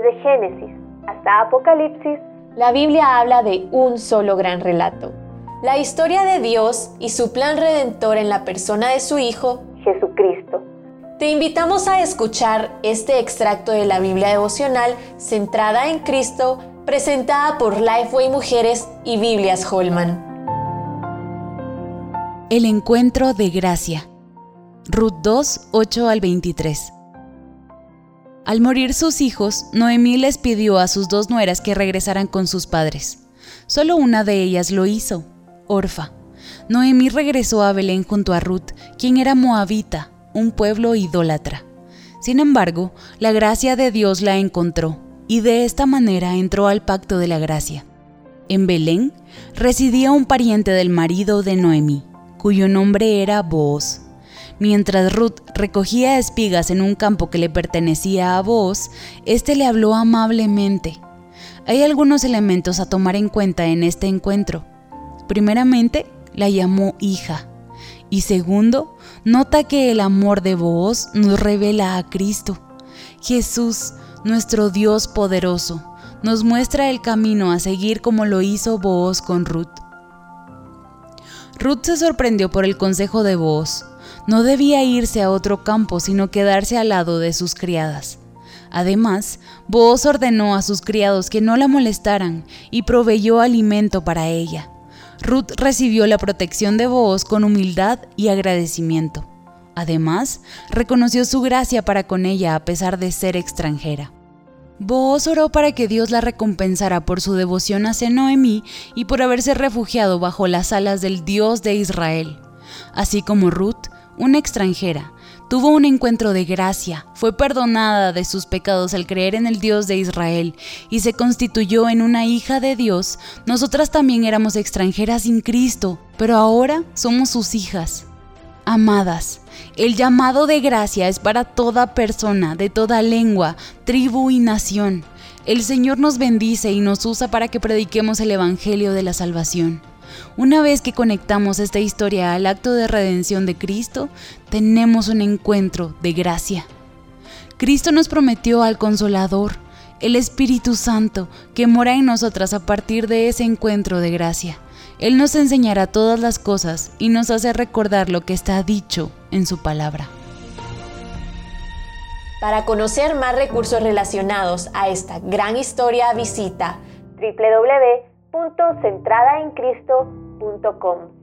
Desde Génesis hasta Apocalipsis, la Biblia habla de un solo gran relato. La historia de Dios y su plan redentor en la persona de su Hijo, Jesucristo. Te invitamos a escuchar este extracto de la Biblia devocional centrada en Cristo, presentada por Lifeway Mujeres y Biblias Holman. El encuentro de gracia. Ruth 2, 8 al 23. Al morir sus hijos, Noemí les pidió a sus dos nueras que regresaran con sus padres. Solo una de ellas lo hizo, Orfa. Noemí regresó a Belén junto a Ruth, quien era moabita, un pueblo idólatra. Sin embargo, la gracia de Dios la encontró, y de esta manera entró al pacto de la gracia. En Belén residía un pariente del marido de Noemí, cuyo nombre era Booz. Mientras Ruth recogía espigas en un campo que le pertenecía a Booz, éste le habló amablemente. Hay algunos elementos a tomar en cuenta en este encuentro. Primeramente, la llamó hija. Y segundo, nota que el amor de Booz nos revela a Cristo. Jesús, nuestro Dios poderoso, nos muestra el camino a seguir como lo hizo Booz con Ruth. Ruth se sorprendió por el consejo de Booz no debía irse a otro campo, sino quedarse al lado de sus criadas. Además, Booz ordenó a sus criados que no la molestaran y proveyó alimento para ella. Ruth recibió la protección de Booz con humildad y agradecimiento. Además, reconoció su gracia para con ella a pesar de ser extranjera. Booz oró para que Dios la recompensara por su devoción hacia Noemí y por haberse refugiado bajo las alas del Dios de Israel. Así como Ruth, una extranjera, tuvo un encuentro de gracia, fue perdonada de sus pecados al creer en el Dios de Israel y se constituyó en una hija de Dios, nosotras también éramos extranjeras sin Cristo, pero ahora somos sus hijas. Amadas, el llamado de gracia es para toda persona, de toda lengua, tribu y nación. El Señor nos bendice y nos usa para que prediquemos el Evangelio de la salvación. Una vez que conectamos esta historia al acto de redención de Cristo, tenemos un encuentro de gracia. Cristo nos prometió al Consolador, el Espíritu Santo, que mora en nosotras a partir de ese encuentro de gracia. Él nos enseñará todas las cosas y nos hace recordar lo que está dicho en su palabra. Para conocer más recursos relacionados a esta gran historia, visita www.centradaencristo.com.